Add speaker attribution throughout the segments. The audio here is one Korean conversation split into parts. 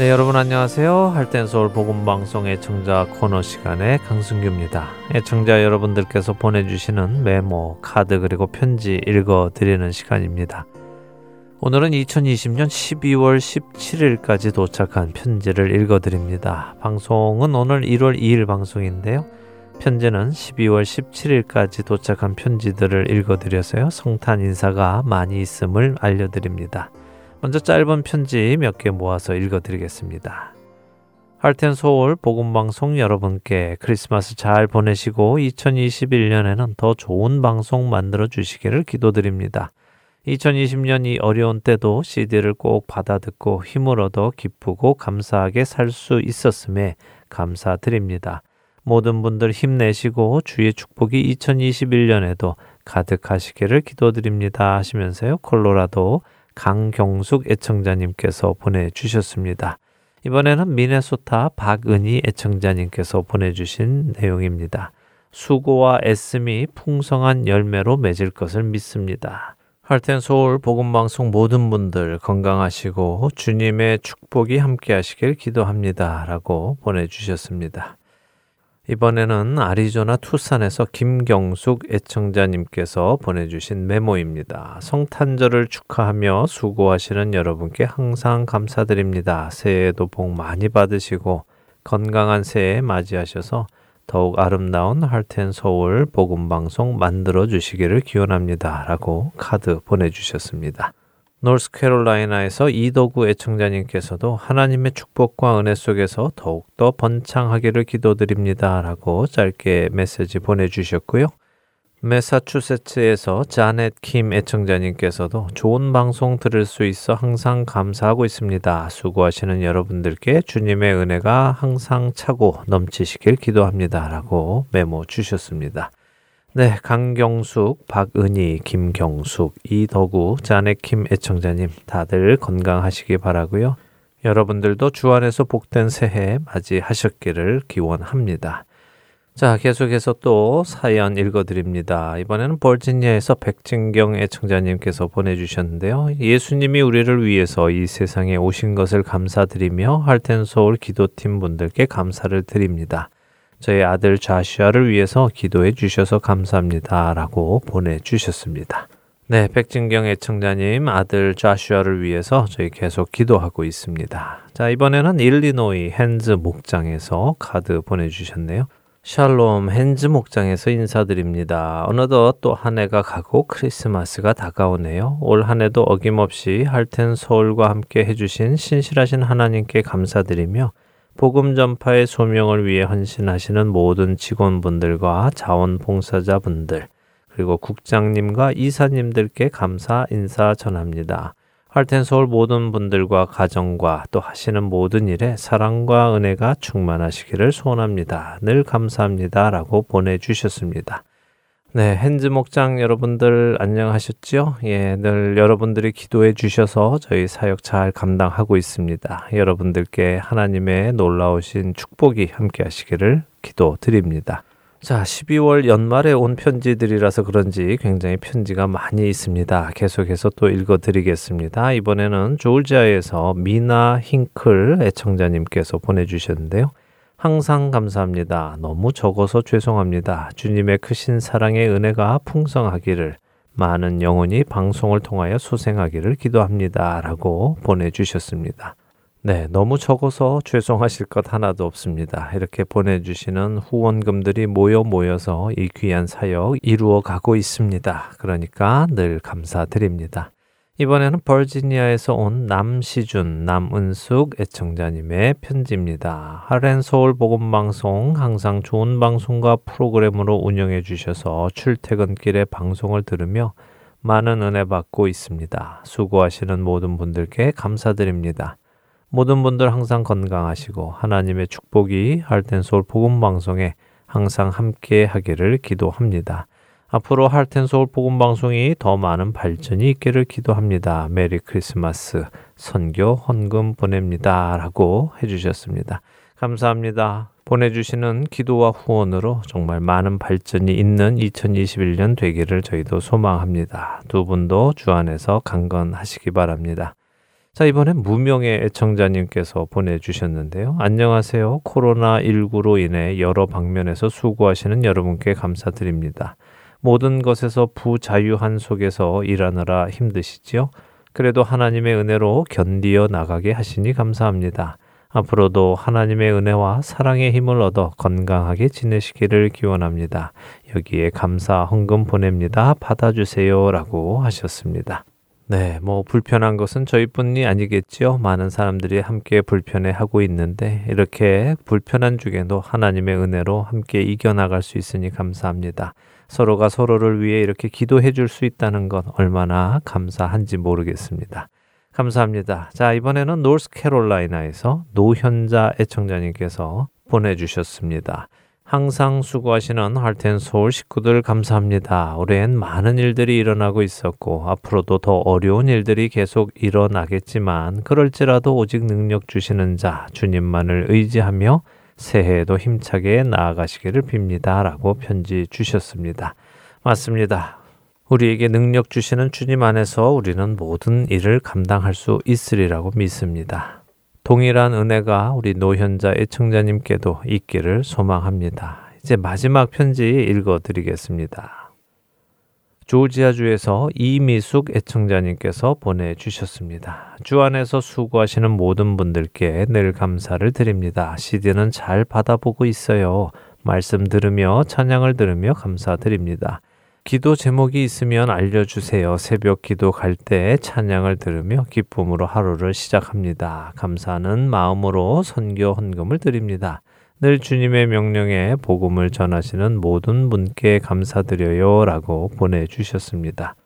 Speaker 1: 네, 여러분 안녕하세요. 할텐 서울 복음 방송 애청자 코너 시간의 강승규입니다. 애청자 여러분들께서 보내주시는 메모, 카드 그리고 편지 읽어 드리는 시간입니다. 오늘은 2020년 12월 17일까지 도착한 편지를 읽어 드립니다. 방송은 오늘 1월 2일 방송인데요. 편지는 12월 17일까지 도착한 편지들을 읽어 드려서요. 성탄 인사가 많이 있음을 알려 드립니다. 먼저 짧은 편지 몇 개 모아서 읽어드리겠습니다. 할텐 서울 복음방송 여러분께 크리스마스 잘 보내시고 2021년에는 더 좋은 방송 만들어 주시기를 기도드립니다. 2020년 이 어려운 때도 CD를 꼭 받아 듣고 힘을 얻어 기쁘고 감사하게 살 수 있었음에 감사드립니다. 모든 분들 힘내시고 주의 축복이 2021년에도 가득하시기를 기도드립니다 하시면서요. 콜로라도 강경숙 애청자님께서 보내주셨습니다. 이번에는 미네소타 박은희 애청자님께서 보내주신 내용입니다. 수고와 애씀이 풍성한 열매로 맺을 것을 믿습니다. 할텐 서울 복음방송 모든 분들 건강하시고 주님의 축복이 함께 하시길 기도합니다. 라고 보내주셨습니다. 이번에는 아리조나 투싼에서 김경숙 애청자님께서 보내주신 메모입니다. 성탄절을 축하하며 수고하시는 여러분께 항상 감사드립니다. 새해에도 복 많이 받으시고 건강한 새해 맞이하셔서 더욱 아름다운 할텐 서울 복음 방송 만들어 주시기를 기원합니다. 라고 카드 보내 주셨습니다. 노스캐롤라이나에서 이도구 애청자님께서도 하나님의 축복과 은혜 속에서 더욱더 번창하기를 기도드립니다. 라고 짧게 메시지 보내주셨고요. 메사추세츠에서 자넷 킴 애청자님께서도 좋은 방송 들을 수 있어 항상 감사하고 있습니다. 수고하시는 여러분들께 주님의 은혜가 항상 차고 넘치시길 기도합니다. 라고 메모 주셨습니다. 네, 강경숙, 박은희, 김경숙, 이덕우, 자네킴 애청자님 다들 건강하시기 바라고요. 여러분들도 주 안에서 복된 새해 맞이하셨기를 기원합니다. 자, 계속해서 또 사연 읽어드립니다. 이번에는 버지니아에서 백진경 애청자님께서 보내주셨는데요. 예수님이 우리를 위해서 이 세상에 오신 것을 감사드리며 할텐 서울 기도팀 분들께 감사를 드립니다. 저희 아들 자시아를 위해서 기도해 주셔서 감사합니다. 라고 보내주셨습니다. 네, 백진경 애청자님 아들 자슈아를 위해서 저희 계속 기도하고 있습니다. 자, 이번에는 일리노이 핸즈 목장에서 카드 보내주셨네요. 샬롬 핸즈 목장에서 인사드립니다. 어느덧 또 한 해가 가고 크리스마스가 다가오네요. 올 한 해도 어김없이 할텐 서울과 함께 해주신 신실하신 하나님께 감사드리며 복음 전파의 소명을 위해 헌신하시는 모든 직원분들과 자원봉사자분들, 그리고 국장님과 이사님들께 감사 인사 전합니다. 할텐 서울 모든 분들과 가정과 또 하시는 모든 일에 사랑과 은혜가 충만하시기를 소원합니다. 늘 감사합니다. 라고 보내 주셨습니다. 네, 핸즈 목장 여러분들 안녕하셨죠? 예, 늘 여러분들이 기도해 주셔서 저희 사역 잘 감당하고 있습니다. 여러분들께 하나님의 놀라우신 축복이 함께 하시기를 기도드립니다. 자, 12월 연말에 온 편지들이라서 그런지 굉장히 편지가 많이 있습니다. 계속해서 또 읽어 드리겠습니다. 이번에는 조지아에서 미나 힌클 애청자님께서 보내주셨는데요. 항상 감사합니다. 너무 적어서 죄송합니다. 주님의 크신 사랑의 은혜가 풍성하기를 많은 영혼이 방송을 통하여 소생하기를 기도합니다. 라고 보내주셨습니다. 네, 너무 적어서 죄송하실 것 하나도 없습니다. 이렇게 보내주시는 후원금들이 모여 모여서 이 귀한 사역 이루어 가고 있습니다. 그러니까 늘 감사드립니다. 이번에는 버지니아에서 온 남시준, 남은숙 애청자님의 편지입니다. 하렌 서울 복음 방송 항상 좋은 방송과 프로그램으로 운영해 주셔서 출퇴근길에 방송을 들으며 많은 은혜 받고 있습니다. 수고하시는 모든 분들께 감사드립니다. 모든 분들 항상 건강하시고 하나님의 축복이 Heart and Soul 복음 방송에 항상 함께 하기를 기도합니다. 앞으로 Heart and Soul 복음 방송이 더 많은 발전이 있기를 기도합니다. 메리 크리스마스 선교 헌금 보냅니다라고 해 주셨습니다. 감사합니다. 보내주시는 기도와 후원으로 정말 많은 발전이 있는 2021년 되기를 저희도 소망합니다. 두 분도 주 안에서 강건하시기 바랍니다. 자, 이번엔 무명의 애청자님께서 보내주셨는데요. 안녕하세요. 코로나19로 인해 여러 방면에서 수고하시는 여러분께 감사드립니다. 모든 것에서 부자유한 속에서 일하느라 힘드시지요? 그래도 하나님의 은혜로 견디어 나가게 하시니 감사합니다. 앞으로도 하나님의 은혜와 사랑의 힘을 얻어 건강하게 지내시기를 기원합니다. 여기에 감사 헌금 보냅니다. 받아주세요. 라고 하셨습니다. 네, 뭐 불편한 것은 저희뿐이 아니겠지요. 많은 사람들이 함께 불편해 하고 있는데 이렇게 불편한 중에도 하나님의 은혜로 함께 이겨나갈 수 있으니 감사합니다. 서로가 서로를 위해 이렇게 기도해 줄 수 있다는 것 얼마나 감사한지 모르겠습니다. 감사합니다. 자, 이번에는 노스캐롤라이나에서 노현자 애청자님께서 보내주셨습니다. 항상 수고하시는 할텐 서울 식구들 감사합니다. 올해엔 많은 일들이 일어나고 있었고 앞으로도 더 어려운 일들이 계속 일어나겠지만 그럴지라도 오직 능력 주시는 자 주님만을 의지하며 새해에도 힘차게 나아가시기를 빕니다. 라고 편지 주셨습니다. 맞습니다. 우리에게 능력 주시는 주님 안에서 우리는 모든 일을 감당할 수 있으리라고 믿습니다. 동일한 은혜가 우리 노현자 애청자님께도 있기를 소망합니다. 이제 마지막 편지 읽어 드리겠습니다. 조지아주에서 이미숙 애청자님께서 보내주셨습니다. 주 안에서 수고하시는 모든 분들께 늘 감사를 드립니다. CD는 잘 받아보고 있어요. 말씀 들으며 찬양을 들으며 감사드립니다. 기도 제목이 있으면 알려주세요. 새벽 기도 갈 때 찬양을 들으며 기쁨으로 하루를 시작합니다. 감사하는 마음으로 선교 헌금을 드립니다. 늘 주님의 명령에 복음을 전하시는 모든 분께 감사드려요. 라고 보내주셨습니다.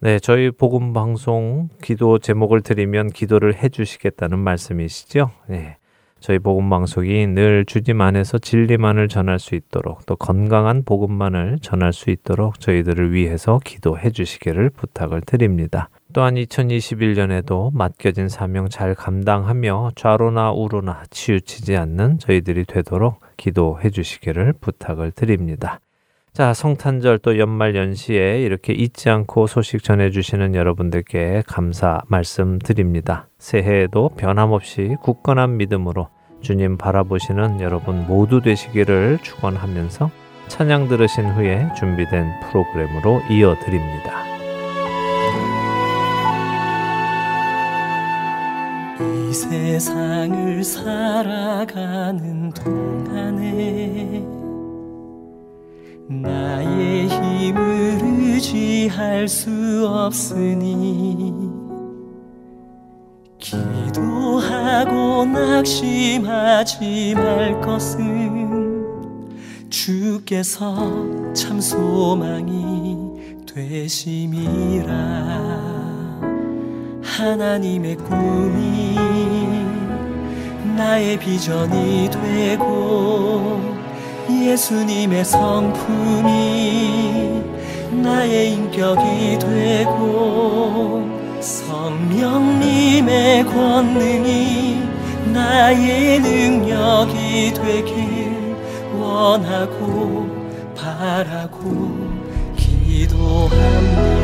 Speaker 1: 네, 저희 복음 방송 기도 제목을 드리면 기도를 해주시겠다는 말씀이시죠? 네. 저희 복음 방송이 늘 주님 안에서 진리만을 전할 수 있도록 또 건강한 복음만을 전할 수 있도록 저희들을 위해서 기도해 주시기를 부탁을 드립니다. 또한 2021년에도 맡겨진 사명 잘 감당하며 좌로나 우로나 치우치지 않는 저희들이 되도록 기도해 주시기를 부탁을 드립니다. 자, 성탄절 또 연말 연시에 이렇게 잊지 않고 소식 전해주시는 여러분들께 감사 말씀드립니다. 새해에도 변함없이 굳건한 믿음으로 주님 바라보시는 여러분 모두 되시기를 축원하면서 찬양 들으신 후에 준비된 프로그램으로 이어드립니다.
Speaker 2: 이 세상을 살아가는 동안에 나의 힘을 의지할 수 없으니 기도하고 낙심하지 말 것은 주께서 참 소망이 되심이라. 하나님의 꿈이 나의 비전이 되고 예수님의 성품이 나의 인격이 되고 성령님의 권능이 나의 능력이 되길 원하고 바라고 기도합니다.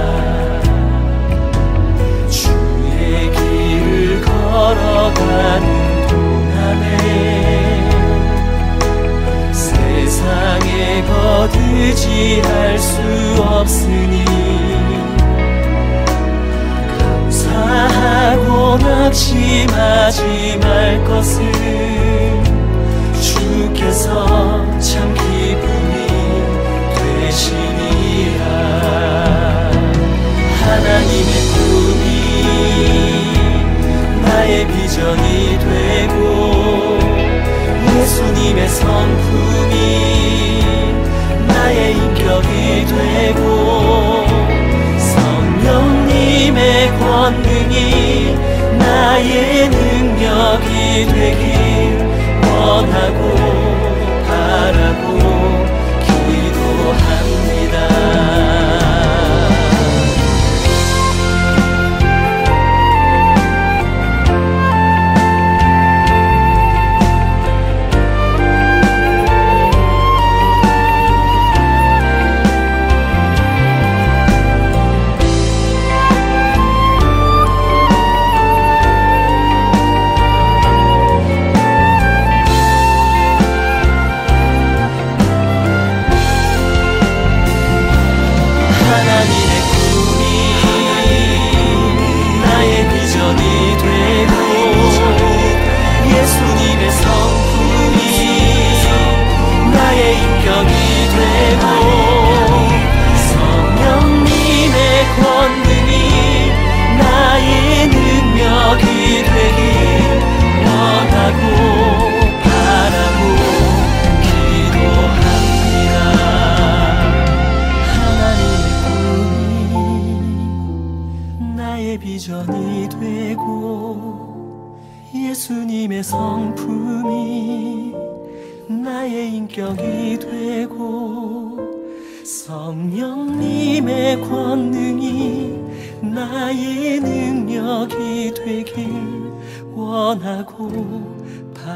Speaker 2: 걸어가는 동안에 세상에 거두지할 수 없으니 감사하고 낙심하지 말 것을 주께서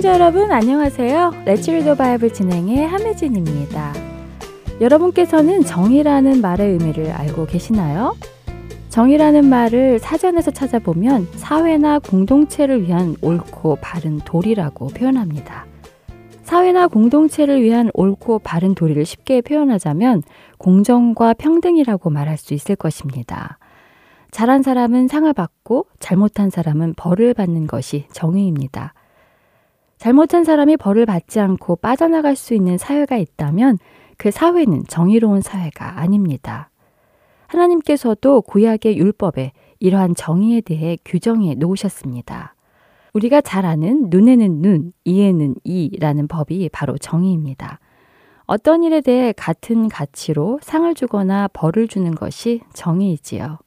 Speaker 3: 애청자 여러분 안녕하세요. Let's Read the Bible 진행의 함혜진입니다. 여러분께서는 정의라는 말의 의미를 알고 계시나요? 정의라는 말을 사전에서 찾아보면 사회나 공동체를 위한 옳고 바른 도리라고 표현합니다. 사회나 공동체를 위한 옳고 바른 도리를 쉽게 표현하자면 공정과 평등이라고 말할 수 있을 것입니다. 잘한 사람은 상을 받고 잘못한 사람은 벌을 받는 것이 정의입니다. 잘못한 사람이 벌을 받지 않고 빠져나갈 수 있는 사회가 있다면 그 사회는 정의로운 사회가 아닙니다. 하나님께서도 구약의 율법에 이러한 정의에 대해 규정해 놓으셨습니다. 우리가 잘 아는 눈에는 눈, 이에는 이라는 법이 바로 정의입니다. 어떤 일에 대해 같은 가치로 상을 주거나 벌을 주는 것이 정의이지요.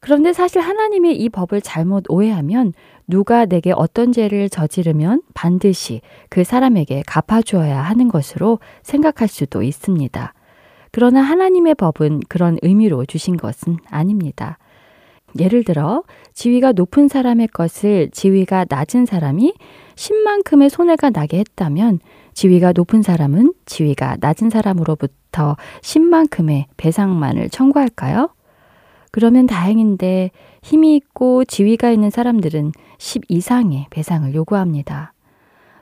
Speaker 3: 그런데 사실 하나님이 이 법을 잘못 오해하면 누가 내게 어떤 죄를 저지르면 반드시 그 사람에게 갚아주어야 하는 것으로 생각할 수도 있습니다. 그러나 하나님의 법은 그런 의미로 주신 것은 아닙니다. 예를 들어 지위가 높은 사람의 것을 지위가 낮은 사람이 10만큼의 손해가 나게 했다면 지위가 높은 사람은 지위가 낮은 사람으로부터 10만큼의 배상만을 청구할까요? 그러면 다행인데 힘이 있고 지위가 있는 사람들은 10 이상의 배상을 요구합니다.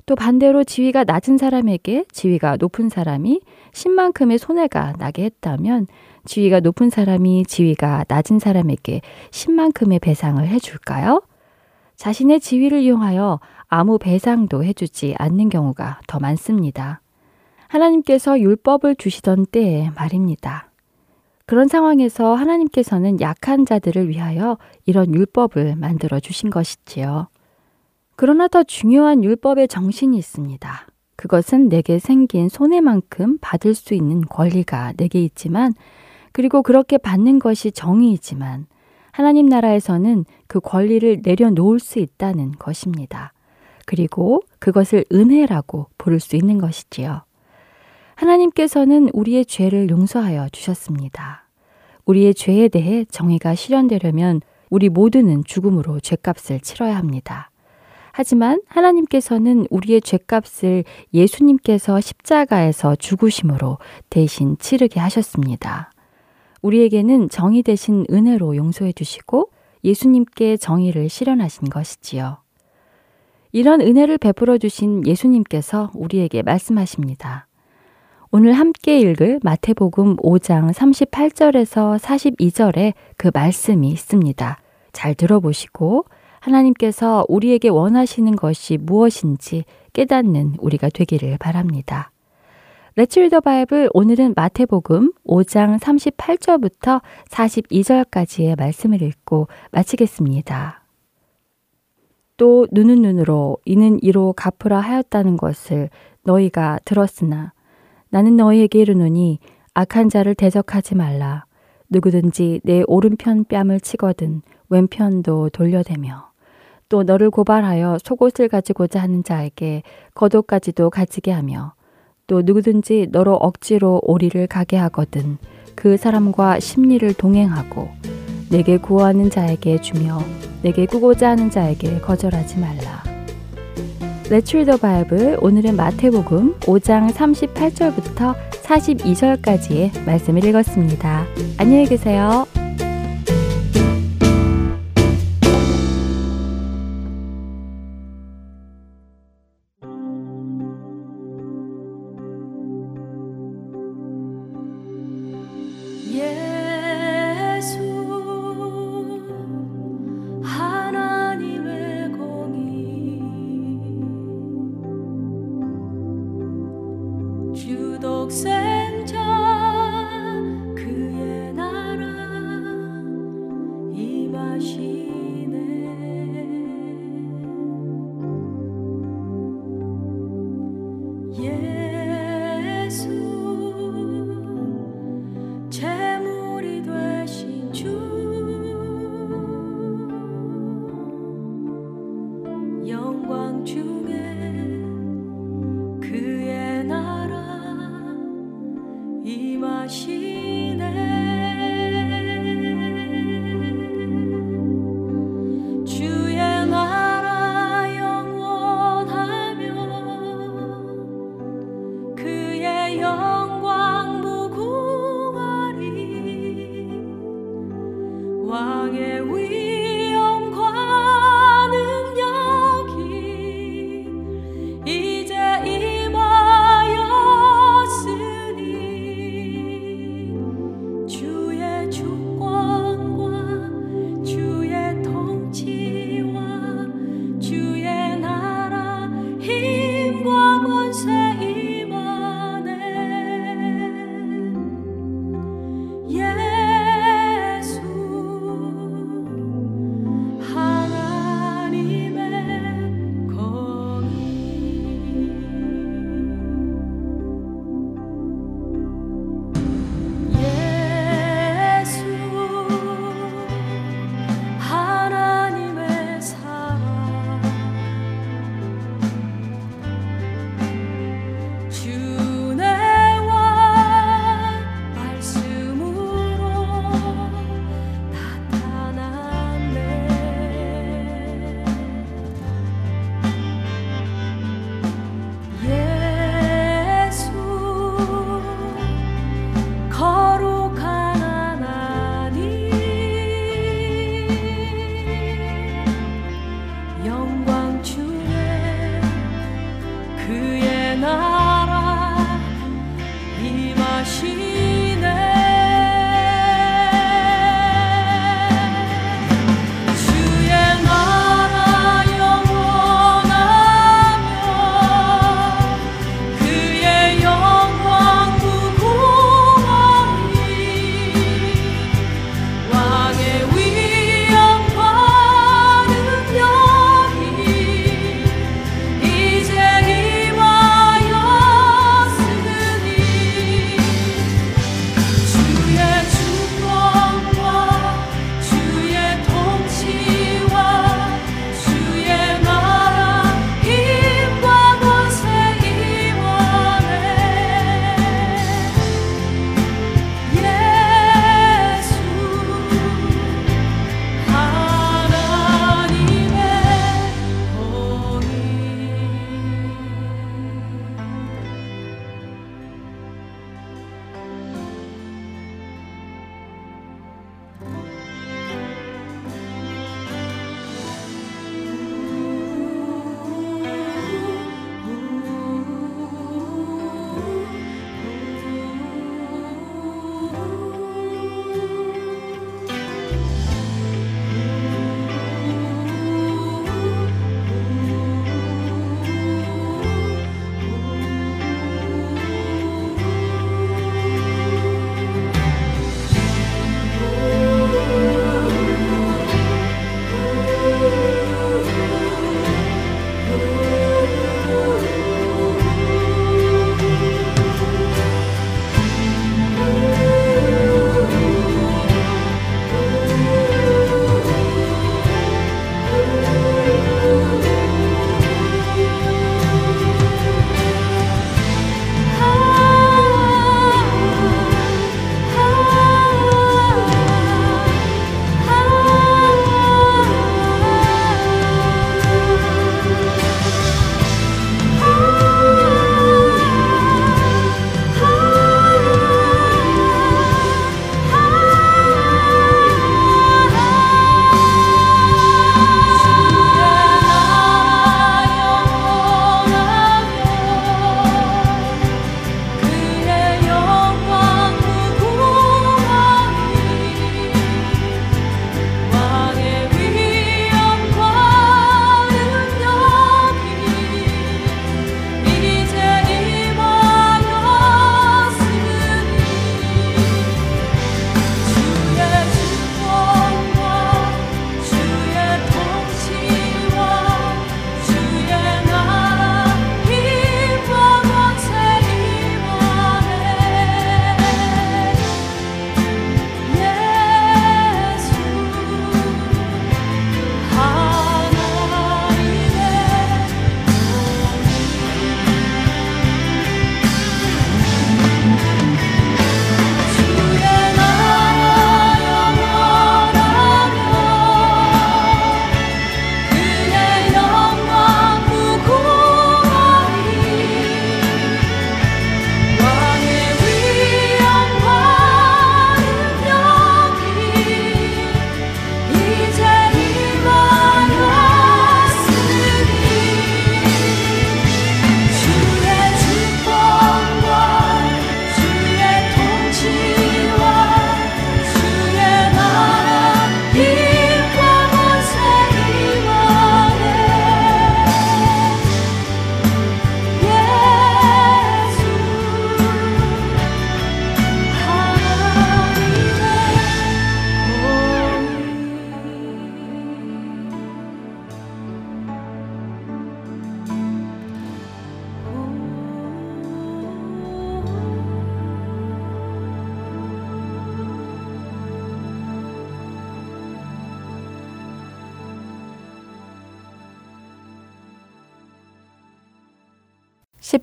Speaker 3: 또 반대로 지위가 낮은 사람에게 지위가 높은 사람이 10만큼의 손해가 나게 했다면 지위가 높은 사람이 지위가 낮은 사람에게 10만큼의 배상을 해줄까요? 자신의 지위를 이용하여 아무 배상도 해주지 않는 경우가 더 많습니다. 하나님께서 율법을 주시던 때에 말입니다. 그런 상황에서 하나님께서는 약한 자들을 위하여 이런 율법을 만들어 주신 것이지요. 그러나 더 중요한 율법의 정신이 있습니다. 그것은 내게 생긴 손해만큼 받을 수 있는 권리가 내게 있지만, 그리고 그렇게 받는 것이 정의이지만, 하나님 나라에서는 그 권리를 내려놓을 수 있다는 것입니다. 그리고 그것을 은혜라고 부를 수 있는 것이지요. 하나님께서는 우리의 죄를 용서하여 주셨습니다. 우리의 죄에 대해 정의가 실현되려면 우리 모두는 죽음으로 죄값을 치러야 합니다. 하지만 하나님께서는 우리의 죄값을 예수님께서 십자가에서 죽으심으로 대신 치르게 하셨습니다. 우리에게는 정의 대신 은혜로 용서해 주시고 예수님께 정의를 실현하신 것이지요. 이런 은혜를 베풀어 주신 예수님께서 우리에게 말씀하십니다. 오늘 함께 읽을 마태복음 5장 38절에서 42절에 그 말씀이 있습니다. 잘 들어보시고 하나님께서 우리에게 원하시는 것이 무엇인지 깨닫는 우리가 되기를 바랍니다. 레츠 리더 바이블 오늘은 마태복음 5장 38절부터 42절까지의 말씀을 읽고 마치겠습니다. 또 눈은 눈으로 이는 이로 갚으라 하였다는 것을 너희가 들었으나 나는 너희에게 이르노니 악한 자를 대적하지 말라. 누구든지 내 오른편 뺨을 치거든 왼편도 돌려대며. 또 너를 고발하여 속옷을 가지고자 하는 자에게 겉옷까지도 가지게 하며. 또 누구든지 너로 억지로 오리를 가게 하거든 그 사람과 심리를 동행하고 내게 구하는 자에게 주며 내게 꾸고자 하는 자에게 거절하지 말라. 리더 바이블 오늘은 마태복음 5장 38절부터 42절까지의 말씀을 읽었습니다. 안녕히 계세요.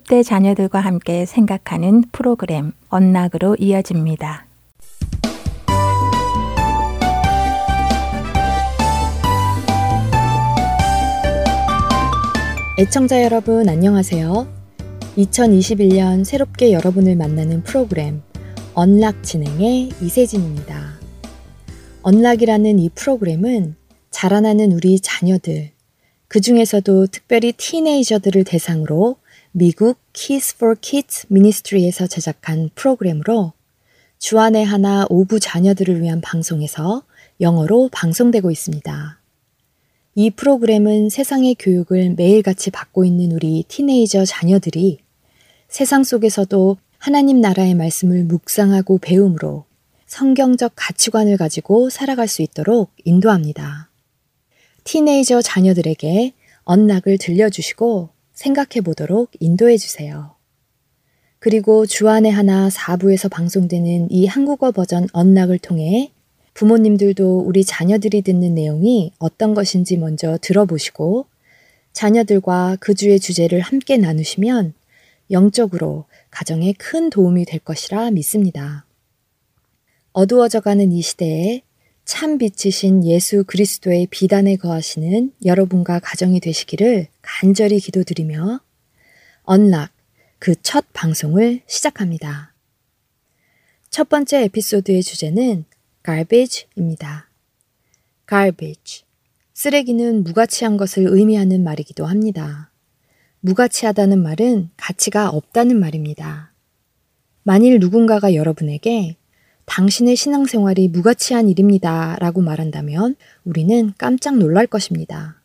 Speaker 4: 10대 자녀들과 함께 생각하는 프로그램 언락으로 이어집니다.
Speaker 5: 애청자 여러분 안녕하세요. 2021년 새롭게 여러분을 만나는 프로그램 언락 진행의 이세진입니다. 언락이라는 이 프로그램은 자라나는 우리 자녀들, 그 중에서도 특별히 티네이저들을 대상으로 미국 Kids for Kids 미니스트리에서 제작한 프로그램으로 주안의 하나 오부 자녀들을 위한 방송에서 영어로 방송되고 있습니다. 이 프로그램은 세상의 교육을 매일같이 받고 있는 우리 티네이저 자녀들이 세상 속에서도 하나님 나라의 말씀을 묵상하고 배움으로 성경적 가치관을 가지고 살아갈 수 있도록 인도합니다. 티네이저 자녀들에게 언락을 들려주시고 생각해 보도록 인도해 주세요. 그리고 주안의 하나 4부에서 방송되는 이 한국어 버전 언락을 통해 부모님들도 우리 자녀들이 듣는 내용이 어떤 것인지 먼저 들어보시고 자녀들과 그 주의 주제를 함께 나누시면 영적으로 가정에 큰 도움이 될 것이라 믿습니다. 어두워져가는 이 시대에 참 빛이신 예수 그리스도의 비단에 거하시는 여러분과 가정이 되시기를 간절히 기도드리며 언락 그 첫 방송을 시작합니다. 첫 번째 에피소드의 주제는 garbage입니다. garbage. 쓰레기는 무가치한 것을 의미하는 말이기도 합니다. 무가치하다는 말은 가치가 없다는 말입니다. 만일 누군가가 여러분에게 당신의 신앙생활이 무가치한 일입니다. 라고 말한다면 우리는 깜짝 놀랄 것입니다.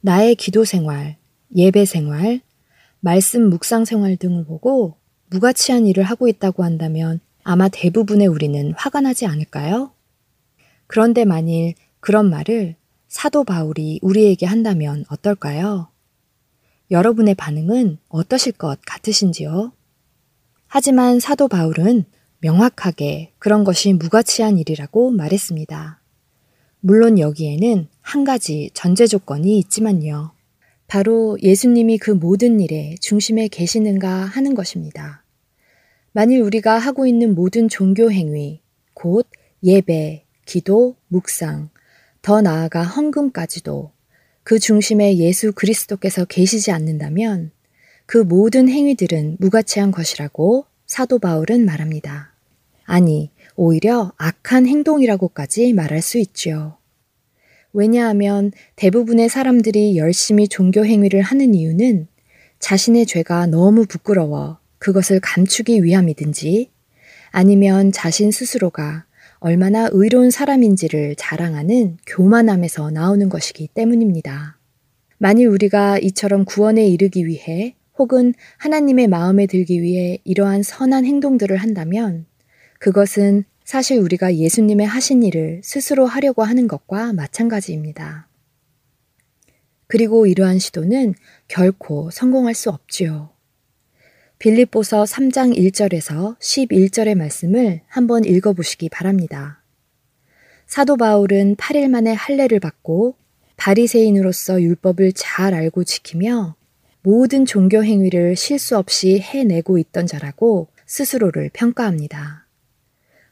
Speaker 5: 나의 기도 생활, 예배 생활, 말씀 묵상 생활 등을 보고 무가치한 일을 하고 있다고 한다면 아마 대부분의 우리는 화가 나지 않을까요? 그런데 만일 그런 말을 사도 바울이 우리에게 한다면 어떨까요? 여러분의 반응은 어떠실 것 같으신지요? 하지만 사도 바울은 명확하게 그런 것이 무가치한 일이라고 말했습니다. 물론 여기에는 한 가지 전제 조건이 있지만요. 바로 예수님이 그 모든 일에 중심에 계시는가 하는 것입니다. 만일 우리가 하고 있는 모든 종교 행위, 곧 예배, 기도, 묵상, 더 나아가 헌금까지도 그 중심에 예수 그리스도께서 계시지 않는다면 그 모든 행위들은 무가치한 것이라고 사도 바울은 말합니다. 아니, 오히려 악한 행동이라고까지 말할 수 있지요. 왜냐하면 대부분의 사람들이 열심히 종교 행위를 하는 이유는 자신의 죄가 너무 부끄러워 그것을 감추기 위함이든지 아니면 자신 스스로가 얼마나 의로운 사람인지를 자랑하는 교만함에서 나오는 것이기 때문입니다. 만일 우리가 이처럼 구원에 이르기 위해 혹은 하나님의 마음에 들기 위해 이러한 선한 행동들을 한다면 그것은 사실 우리가 예수님의 하신 일을 스스로 하려고 하는 것과 마찬가지입니다. 그리고 이러한 시도는 결코 성공할 수 없지요. 빌립보서 3장 1절에서 11절의 말씀을 한번 읽어보시기 바랍니다. 사도 바울은 8일 만에 할례를 받고 바리새인으로서 율법을 잘 알고 지키며 모든 종교 행위를 실수 없이 해내고 있던 자라고 스스로를 평가합니다.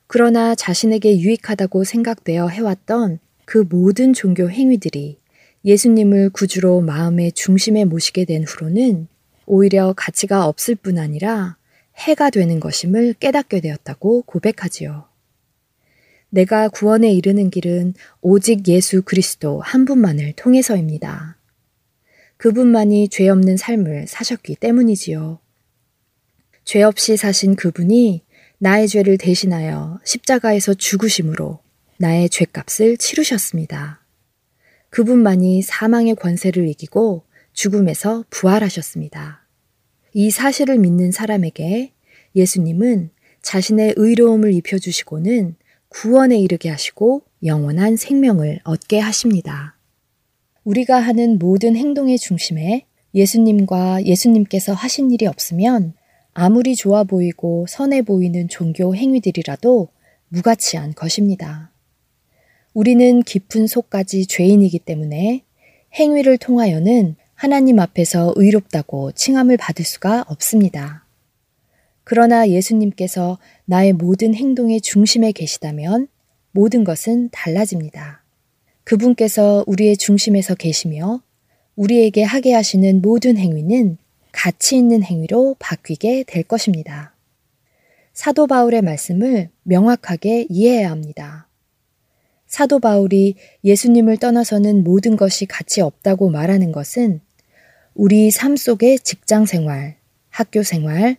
Speaker 5: 그러나 자신에게 유익하다고 생각되어 해왔던 그 모든 종교 행위들이 예수님을 구주로 마음의 중심에 모시게 된 후로는 오히려 가치가 없을 뿐 아니라 해가 되는 것임을 깨닫게 되었다고 고백하지요. 내가 구원에 이르는 길은 오직 예수 그리스도 한 분만을 통해서입니다. 그분만이 죄 없는 삶을 사셨기 때문이지요. 죄 없이 사신 그분이 나의 죄를 대신하여 십자가에서 죽으심으로 나의 죄값을 치르셨습니다. 그분만이 사망의 권세를 이기고 죽음에서 부활하셨습니다. 이 사실을 믿는 사람에게 예수님은 자신의 의로움을 입혀주시고는 구원에 이르게 하시고 영원한 생명을 얻게 하십니다. 우리가 하는 모든 행동의 중심에 예수님과 예수님께서 하신 일이 없으면 아무리 좋아 보이고 선해 보이는 종교 행위들이라도 무가치한 것입니다. 우리는 깊은 속까지 죄인이기 때문에 행위를 통하여는
Speaker 6: 하나님 앞에서 의롭다고 칭함을 받을 수가 없습니다. 그러나 예수님께서 나의 모든 행동의 중심에 계시다면 모든 것은 달라집니다. 그분께서 우리의 중심에서 계시며 우리에게 하게 하시는 모든 행위는 가치 있는 행위로 바뀌게 될 것입니다. 사도 바울의 말씀을 명확하게 이해해야 합니다. 사도 바울이 예수님을 떠나서는 모든 것이 가치 없다고 말하는 것은 우리 삶 속의 직장 생활, 학교 생활,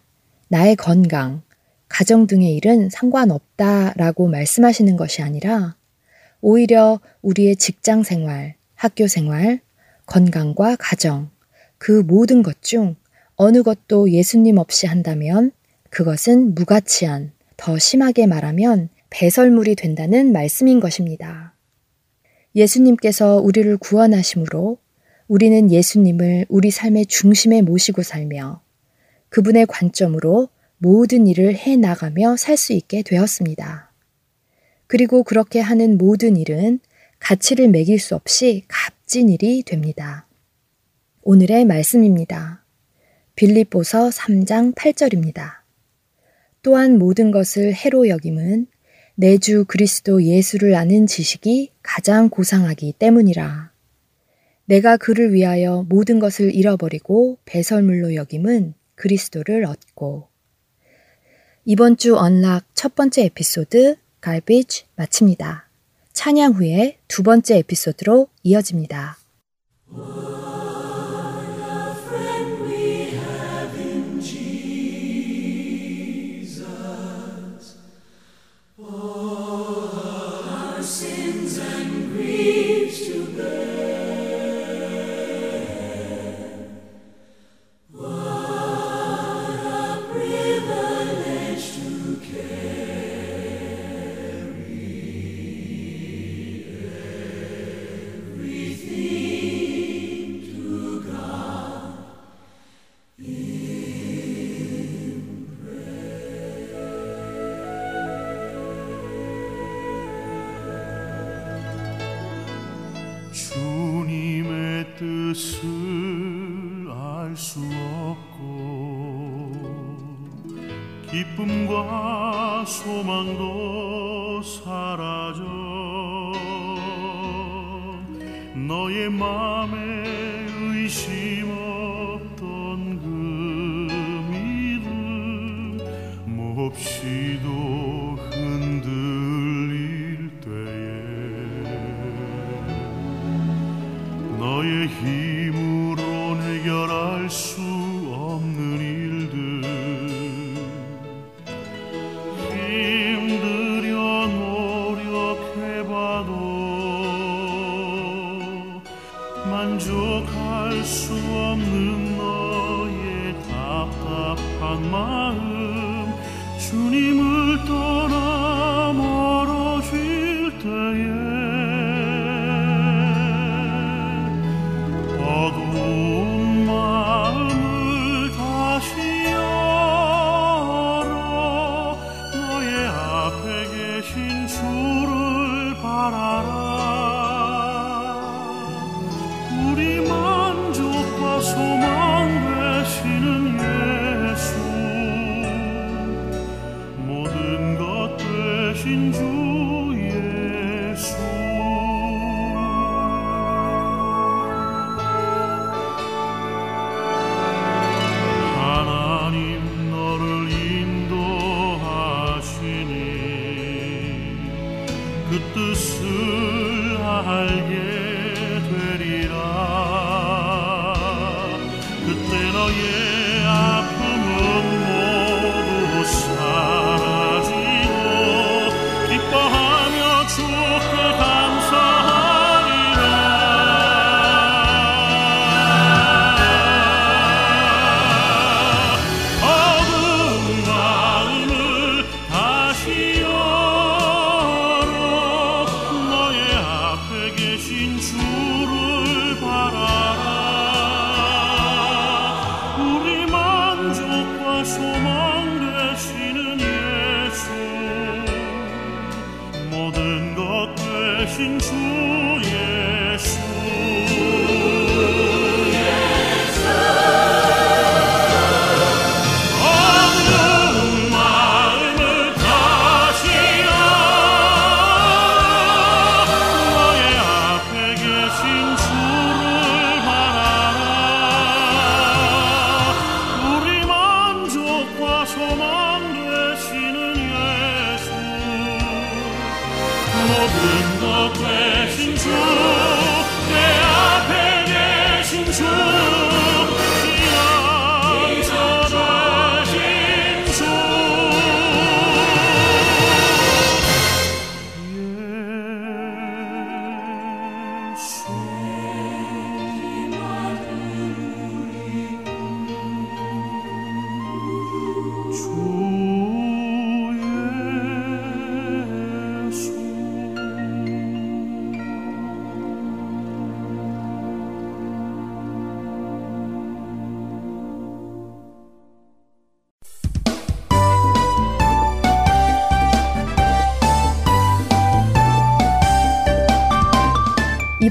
Speaker 6: 나의 건강, 가정 등의 일은 상관없다라고 말씀하시는 것이 아니라 오히려 우리의 직장 생활, 학교 생활, 건강과 가정, 그 모든 것 중 어느 것도 예수님 없이 한다면 그것은 무가치한, 더 심하게 말하면 배설물이 된다는 말씀인 것입니다. 예수님께서 우리를 구원하심으로 우리는 예수님을 우리 삶의 중심에 모시고 살며 그분의 관점으로 모든 일을 해 나가며 살 수 있게 되었습니다. 그리고 그렇게 하는 모든 일은 가치를 매길 수 없이 값진 일이 됩니다. 오늘의 말씀입니다. 빌립보서 3장 8절입니다. 또한 모든 것을 해로 여김은 내 주 그리스도 예수를 아는 지식이 가장 고상하기 때문이라. 내가 그를 위하여 모든 것을 잃어버리고 배설물로 여김은 그리스도를 얻고. 이번 주 언락 첫 번째 에피소드 갈비지 마칩니다. 찬양 후에 두 번째 에피소드로 이어집니다.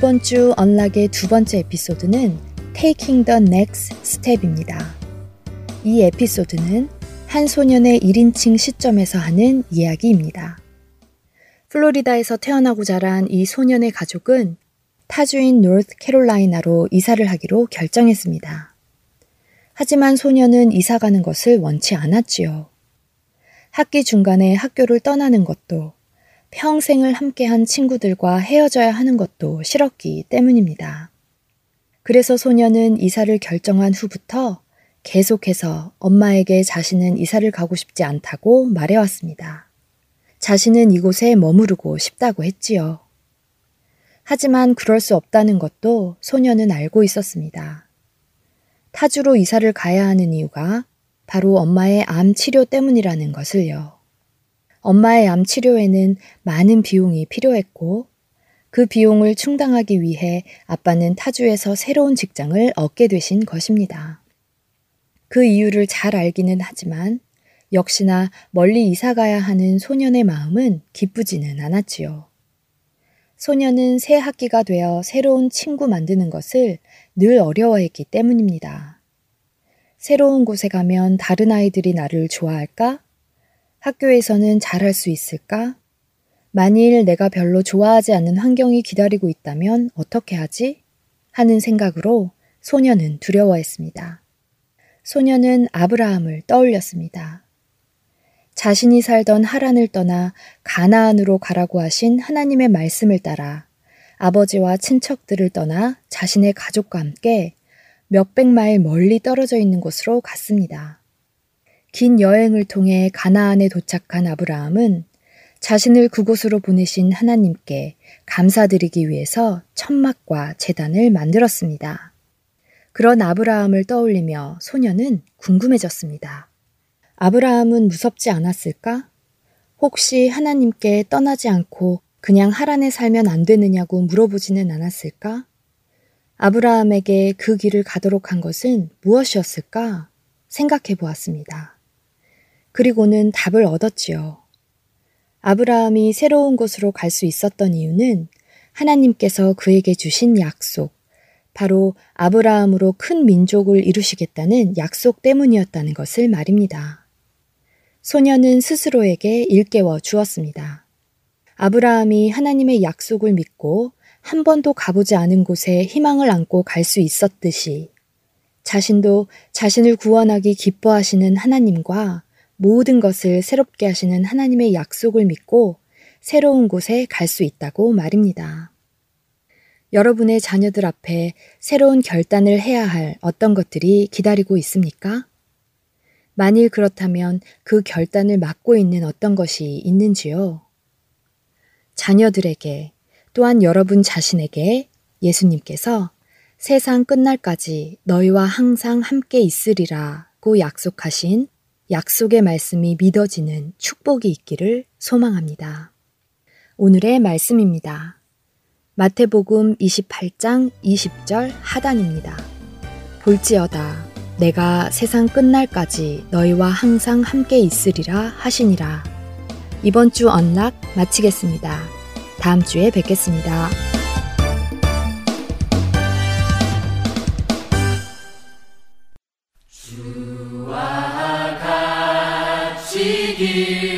Speaker 5: 이번 주 Unlock의 두 번째 에피소드는 Taking the Next Step입니다. 이 에피소드는 한 소년의 1인칭 시점에서 하는 이야기입니다. 플로리다에서 태어나고 자란 이 소년의 가족은 타주인 노스 캐롤라이나로 이사를 하기로 결정했습니다. 하지만 소년은 이사 가는 것을 원치 않았지요. 학기 중간에 학교를 떠나는 것도 평생을 함께한 친구들과 헤어져야 하는 것도 싫었기 때문입니다. 그래서 소녀는 이사를 결정한 후부터 계속해서 엄마에게 자신은 이사를 가고 싶지 않다고 말해왔습니다. 자신은 이곳에 머무르고 싶다고 했지요. 하지만 그럴 수 없다는 것도 소녀는 알고 있었습니다. 타주로 이사를 가야 하는 이유가 바로 엄마의 암 치료 때문이라는 것을요. 엄마의 암 치료에는 많은 비용이 필요했고 그 비용을 충당하기 위해 아빠는 타주에서 새로운 직장을 얻게 되신 것입니다. 그 이유를 잘 알기는 하지만 역시나 멀리 이사 가야 하는 소년의 마음은 기쁘지는 않았지요. 소년은 새 학기가 되어 새로운 친구 만드는 것을 늘 어려워했기 때문입니다. 새로운 곳에 가면 다른 아이들이 나를 좋아할까? 학교에서는 잘할 수 있을까? 만일 내가 별로 좋아하지 않는 환경이 기다리고 있다면 어떻게 하지? 하는 생각으로 소녀는 두려워했습니다. 소녀는 아브라함을 떠올렸습니다. 자신이 살던 하란을 떠나 가나안으로 가라고 하신 하나님의 말씀을 따라 아버지와 친척들을 떠나 자신의 가족과 함께 몇백 마일 멀리 떨어져 있는 곳으로 갔습니다. 긴 여행을 통해 가나안에 도착한 아브라함은 자신을 그곳으로 보내신 하나님께 감사드리기 위해서 천막과 재단을 만들었습니다. 그런 아브라함을 떠올리며 소녀는 궁금해졌습니다. 아브라함은 무섭지 않았을까? 혹시 하나님께 떠나지 않고 그냥 하란에 살면 안 되느냐고 물어보지는 않았을까? 아브라함에게 그 길을 가도록 한 것은 무엇이었을까? 생각해 보았습니다. 그리고는 답을 얻었지요. 아브라함이 새로운 곳으로 갈 수 있었던 이유는 하나님께서 그에게 주신 약속, 바로 아브라함으로 큰 민족을 이루시겠다는 약속 때문이었다는 것을 말입니다. 소녀는 스스로에게 일깨워 주었습니다. 아브라함이 하나님의 약속을 믿고 한 번도 가보지 않은 곳에 희망을 안고 갈 수 있었듯이 자신도 자신을 구원하기 기뻐하시는 하나님과 모든 것을 새롭게 하시는 하나님의 약속을 믿고 새로운 곳에 갈 수 있다고 말입니다. 여러분의 자녀들 앞에 새로운 결단을 해야 할 어떤 것들이 기다리고 있습니까? 만일 그렇다면 그 결단을 막고 있는 어떤 것이 있는지요? 자녀들에게 또한 여러분 자신에게 예수님께서 세상 끝날까지 너희와 항상 함께 있으리라고 약속하신 약속의 말씀이 믿어지는 축복이 있기를 소망합니다. 오늘의 말씀입니다. 마태복음 28장 20절 하단입니다. 볼지어다 내가 세상 끝날까지 너희와 항상 함께 있으리라 하시니라. 이번 주 언락 마치겠습니다. 다음 주에 뵙겠습니다.
Speaker 2: 걸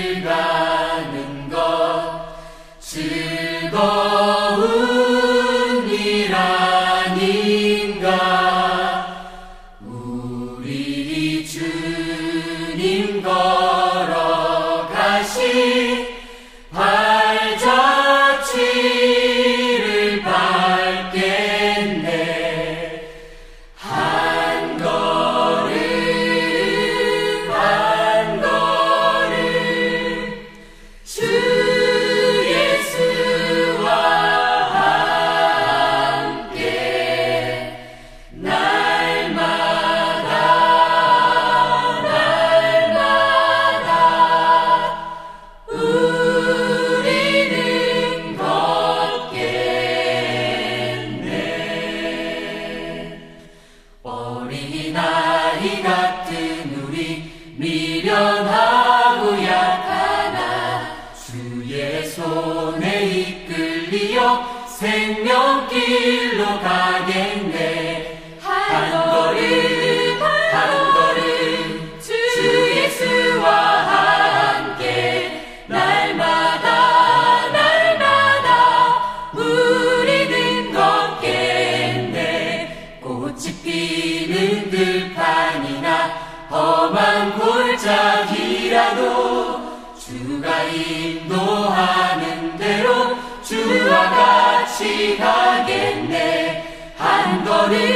Speaker 2: shouting.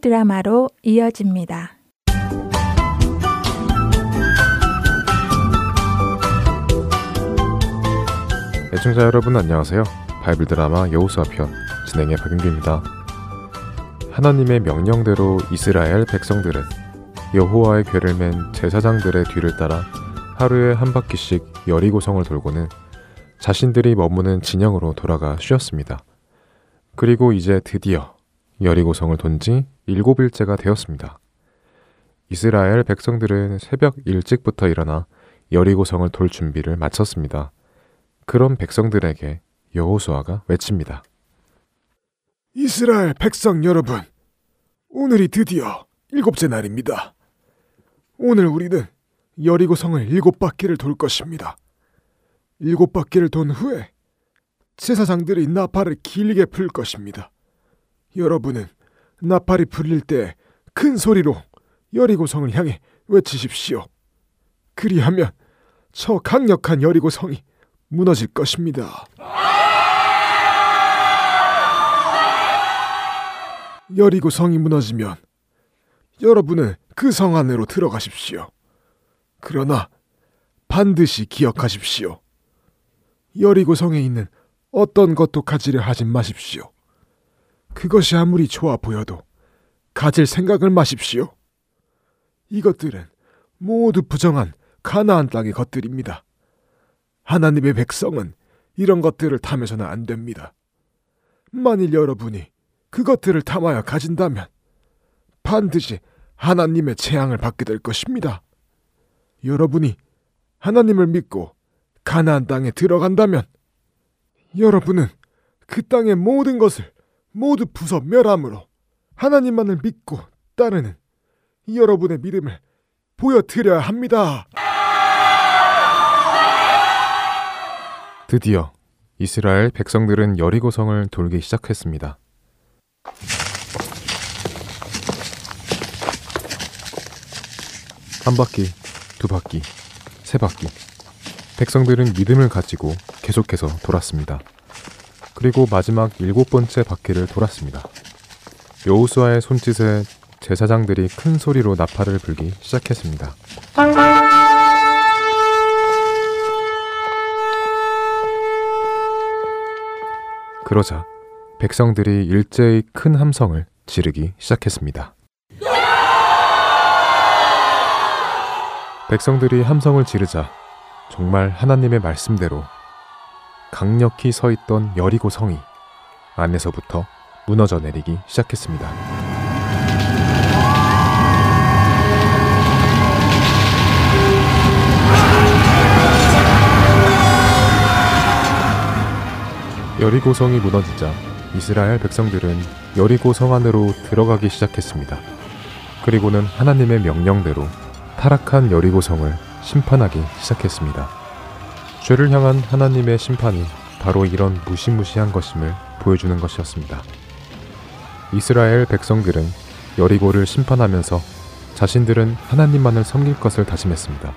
Speaker 4: 드라마로 이어집니다.
Speaker 7: 애청자 여러분 안녕하세요. 바이블 드라마 여호수아 편 진행의 박윤규입니다. 하나님의 명령대로 이스라엘 백성들은 여호와의 괴를 맨 제사장들의 뒤를 따라 하루에 한 바퀴씩 여리고성을 돌고는 자신들이 머무는 진영으로 돌아가 쉬었습니다. 그리고 이제 드디어 여리고성을 돈 지 일곱일째가 되었습니다. 이스라엘 백성들은 새벽 일찍부터 일어나 여리고성을 돌 준비를 마쳤습니다. 그런 백성들에게 여호수아가 외칩니다.
Speaker 8: 이스라엘 백성 여러분, 오늘이 드디어 일곱째 날입니다. 오늘 우리는 여리고성을 일곱 바퀴를 돌 것입니다. 일곱 바퀴를 돈 후에 제사장들이 나팔을 길게 풀 것입니다. 여러분은 나팔이 풀릴 때 큰 소리로 여리고성을 향해 외치십시오. 그리하면 저 강력한 여리고성이 무너질 것입니다. 여리고성이 무너지면 여러분은 그 성 안으로 들어가십시오. 그러나 반드시 기억하십시오. 여리고 성에 있는 어떤 것도 가지려 하진 마십시오. 그것이 아무리 좋아 보여도 가질 생각을 마십시오. 이것들은 모두 부정한 가나안 땅의 것들입니다. 하나님의 백성은 이런 것들을 탐해서는 안 됩니다. 만일 여러분이 그것들을 탐하여 가진다면 반드시 하나님의 재앙을 받게 될 것입니다. 여러분이 하나님을 믿고 가나안 땅에 들어간다면 여러분은 그 땅의 모든 것을 모두 부숴 멸함으로 하나님만을 믿고 따르는 여러분의 믿음을 보여드려야 합니다.
Speaker 7: 드디어 이스라엘 백성들은 여리고성을 돌기 시작했습니다. 한 바퀴, 두 바퀴, 세 바퀴. 백성들은 믿음을 가지고 계속해서 돌았습니다. 그리고 마지막 일곱 번째 바퀴를 돌았습니다. 여우수아의 손짓에 제사장들이 큰 소리로 나팔을 불기 시작했습니다. 그러자 백성들이 일제히 큰 함성을 지르기 시작했습니다. 백성들이 함성을 지르자 정말 하나님의 말씀대로 강력히 서 있던 여리고 성이 안에서부터 무너져 내리기 시작했습니다. 여리고 성이 무너지자 이스라엘 백성들은 여리고 성 안으로 들어가기 시작했습니다. 그리고는 하나님의 명령대로 타락한 여리고 성을 심판하기 시작했습니다. 죄를 향한 하나님의 심판이 바로 이런 무시무시한 것임을 보여주는 것이었습니다. 이스라엘 백성들은 여리고를 심판하면서 자신들은 하나님만을 섬길 것을 다짐했습니다.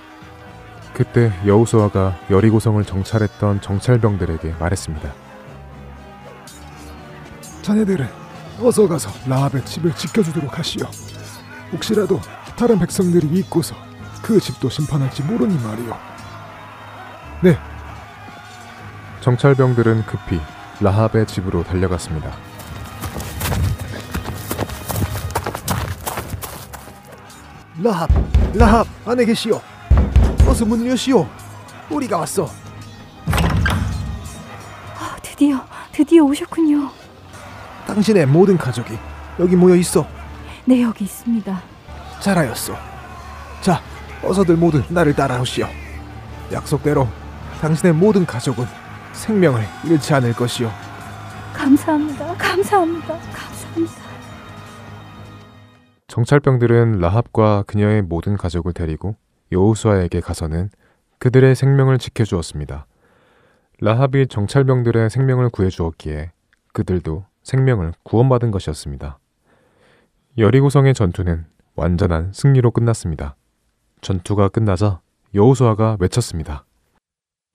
Speaker 7: 그때 여우수아가 여리고성을 정찰했던 정찰병들에게 말했습니다.
Speaker 8: 자네들은 어서 가서 라합의 집을 지켜주도록 하시오. 혹시라도 다른 백성들이 믿고서 그 집도 심판할지 모르니 말이오. 네.
Speaker 7: 정찰병들은 급히 라합의 집으로 달려갔습니다.
Speaker 8: 라합, 라합 안에 계시오. 어서 문을 여시오. 우리가 왔어.
Speaker 9: 아, 드디어 드디어 오셨군요.
Speaker 8: 당신의 모든 가족이 여기 모여 있어.
Speaker 9: 네 여기 있습니다.
Speaker 8: 잘하였소. 자, 어서들 모두 나를 따라오시오. 약속대로 당신의 모든 가족은 생명을 잃지 않을 것이오.
Speaker 9: 감사합니다. 감사합니다. 감사합니다.
Speaker 7: 정찰병들은 라합과 그녀의 모든 가족을 데리고 여호수아에게 가서는 그들의 생명을 지켜주었습니다. 라합이 정찰병들의 생명을 구해주었기에 그들도 생명을 구원받은 것이었습니다. 여리고성의 전투는 완전한 승리로 끝났습니다. 전투가 끝나자 여호수아가 외쳤습니다.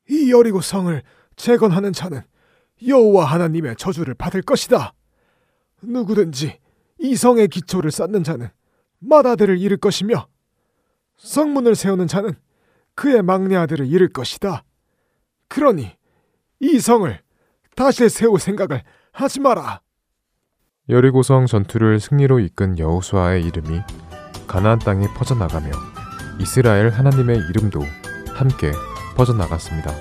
Speaker 8: 이 여리고 성을 재건하는 자는 여호와 하나님의 저주를 받을 것이다. 누구든지 이 성의 기초를 쌓는 자는 맏아들을 잃을 것이며 성문을 세우는 자는 그의 막내 아들을 잃을 것이다. 그러니 이 성을 다시 세울 생각을 하지 마라.
Speaker 7: 여리고성 전투를 승리로 이끈 여호수아의 이름이 가나안 땅에 퍼져나가며 이스라엘 하나님의 이름도 함께 퍼져나갔습니다.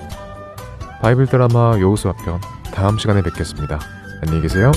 Speaker 7: 바이블 드라마 여호수아 편 다음 시간에 뵙겠습니다. 안녕히 계세요.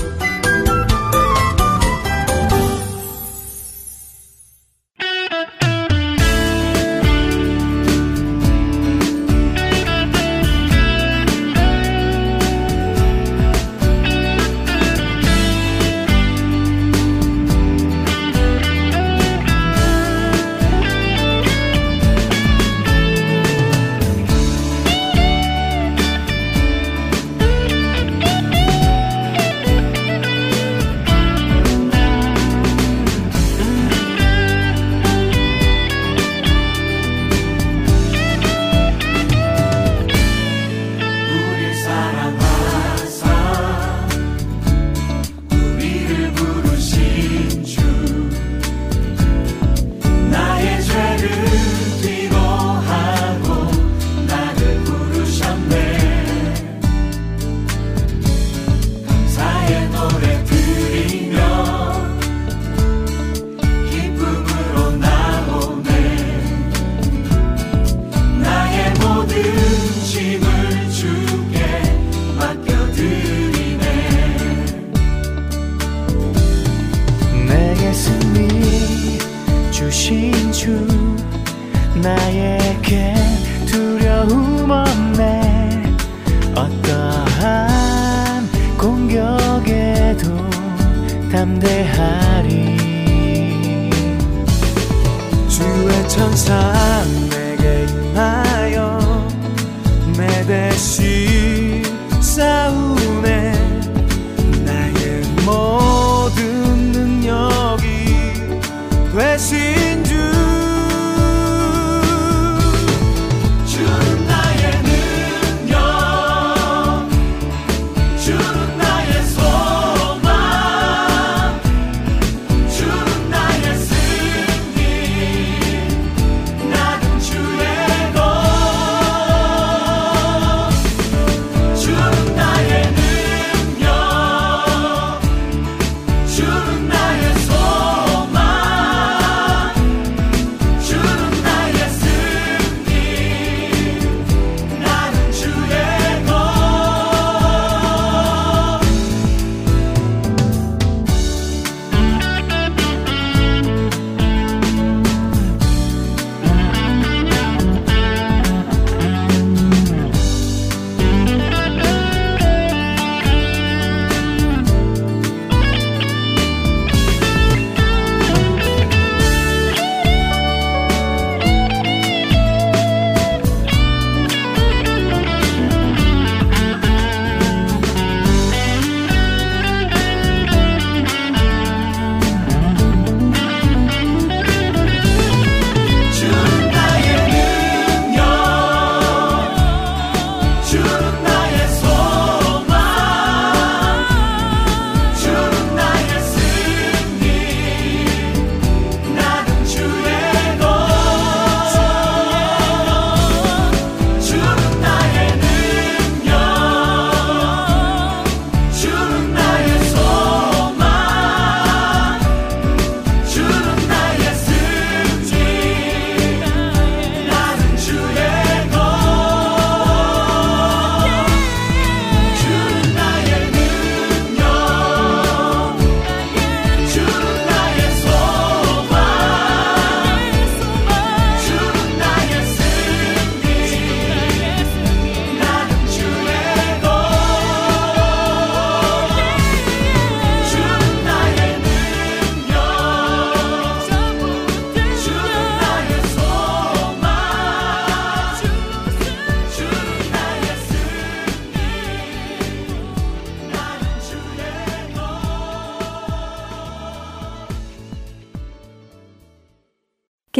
Speaker 2: 담대하리. 주의 천사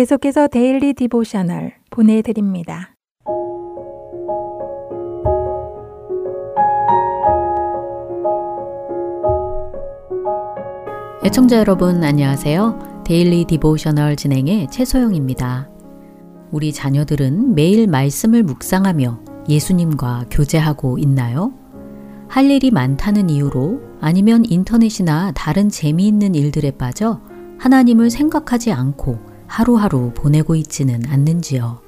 Speaker 4: 계속해서 Daily Devotional 보내드립니다.
Speaker 10: 애청자 여러분 안녕하세요. Daily Devotional 진행의 최소영입니다. 우리 자녀들은 매일 말씀을 묵상하며 예수님과 교제하고 있나요? 할 일이 많다는 이유로 아니면 인터넷이나 다른 재미있는 일들에 빠져 하나님을 생각하지 않고 하루하루 보내고 있지는 않는지요.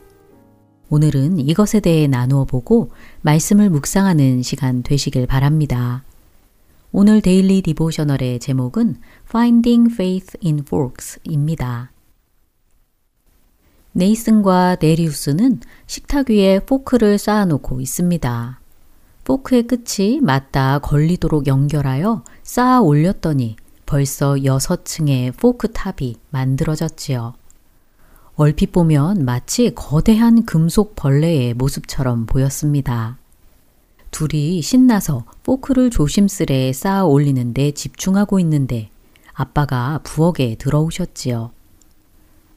Speaker 10: 오늘은 이것에 대해 나누어 보고 말씀을 묵상하는 시간 되시길 바랍니다. 오늘 Daily Devotional의 제목은 Finding Faith in Forks입니다. 네이슨과 데리우스는 식탁 위에 포크를 쌓아놓고 있습니다. 포크의 끝이 맞닿아 걸리도록 연결하여 쌓아 올렸더니 벌써 여섯 층의 포크 탑이 만들어졌지요. 얼핏 보면 마치 거대한 금속 벌레의 모습처럼 보였습니다. 둘이 신나서 포크를 조심스레 쌓아 올리는데 집중하고 있는데 아빠가 부엌에 들어오셨지요.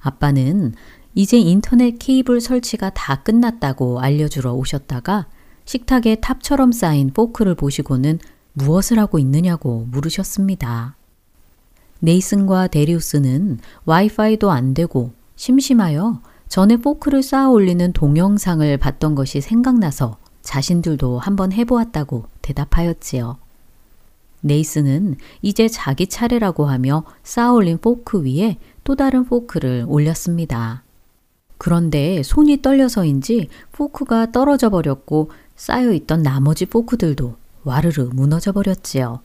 Speaker 10: 아빠는 이제 인터넷 케이블 설치가 다 끝났다고 알려주러 오셨다가 식탁에 탑처럼 쌓인 포크를 보시고는 무엇을 하고 있느냐고 물으셨습니다. 네이슨과 데리우스는 와이파이도 안 되고 심심하여 전에 포크를 쌓아 올리는 동영상을 봤던 것이 생각나서 자신들도 한번 해보았다고 대답하였지요. 네이슨은 이제 자기 차례라고 하며 쌓아 올린 포크 위에 또 다른 포크를 올렸습니다. 그런데 손이 떨려서인지 포크가 떨어져 버렸고 쌓여 있던 나머지 포크들도 와르르 무너져 버렸지요.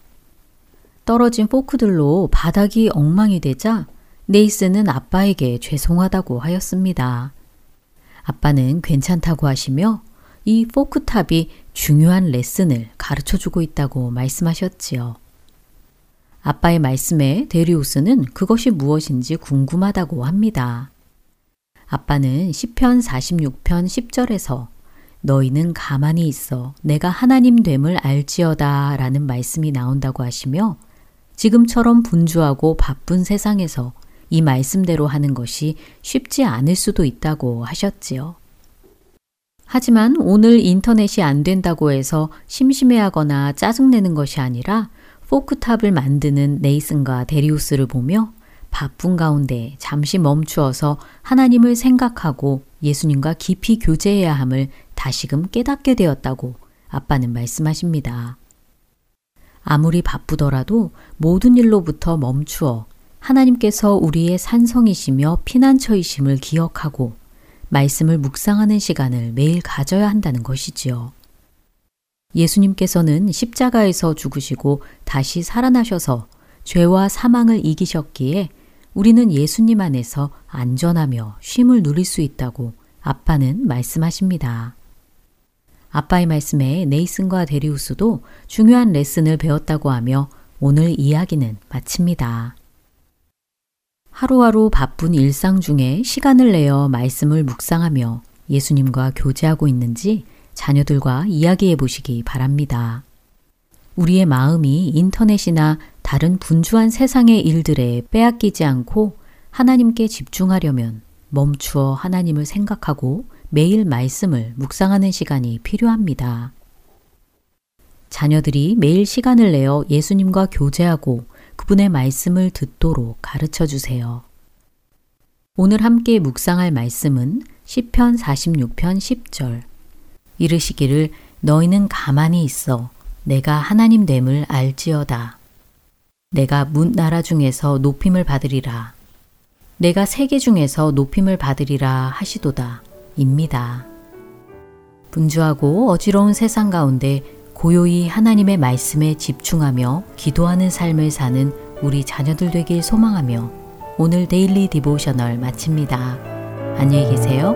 Speaker 10: 떨어진 포크들로 바닥이 엉망이 되자 네이스는 아빠에게 죄송하다고 하였습니다. 아빠는 괜찮다고 하시며 이 포크탑이 중요한 레슨을 가르쳐 주고 있다고 말씀하셨지요. 아빠의 말씀에 데리우스는 그것이 무엇인지 궁금하다고 합니다. 아빠는 시편 46편 10절에서 너희는 가만히 있어 내가 하나님 됨을 알지어다 라는 말씀이 나온다고 하시며 지금처럼 분주하고 바쁜 세상에서 이 말씀대로 하는 것이 쉽지 않을 수도 있다고 하셨지요. 하지만 오늘 인터넷이 안 된다고 해서 심심해하거나 짜증내는 것이 아니라 포크탑을 만드는 네이슨과 데리우스를 보며 바쁜 가운데 잠시 멈추어서 하나님을 생각하고 예수님과 깊이 교제해야 함을 다시금 깨닫게 되었다고 아빠는 말씀하십니다. 아무리 바쁘더라도 모든 일로부터 멈추어 하나님께서 우리의 산성이시며 피난처이심을 기억하고 말씀을 묵상하는 시간을 매일 가져야 한다는 것이지요. 예수님께서는 십자가에서 죽으시고 다시 살아나셔서 죄와 사망을 이기셨기에 우리는 예수님 안에서 안전하며 쉼을 누릴 수 있다고 아빠는 말씀하십니다. 아빠의 말씀에 네이슨과 데리우스도 중요한 레슨을 배웠다고 하며 오늘 이야기는 마칩니다. 하루하루 바쁜 일상 중에 시간을 내어 말씀을 묵상하며 예수님과 교제하고 있는지 자녀들과 이야기해 보시기 바랍니다. 우리의 마음이 인터넷이나 다른 분주한 세상의 일들에 빼앗기지 않고 하나님께 집중하려면 멈추어 하나님을 생각하고 매일 말씀을 묵상하는 시간이 필요합니다. 자녀들이 매일 시간을 내어 예수님과 교제하고 그분의 말씀을 듣도록 가르쳐 주세요. 오늘 함께 묵상할 말씀은 시편 46편 10절. 이르시기를 너희는 가만히 있어 내가 하나님 됨을 알지어다. 내가 뭇 나라 중에서 높임을 받으리라. 내가 세계 중에서 높임을 받으리라 하시도다. 입니다. 분주하고 어지러운 세상 가운데 고요히 하나님의 말씀에 집중하며 기도하는 삶을 사는 우리 자녀들 되길 소망하며 오늘 Daily Devotional 마칩니다. 안녕히 계세요.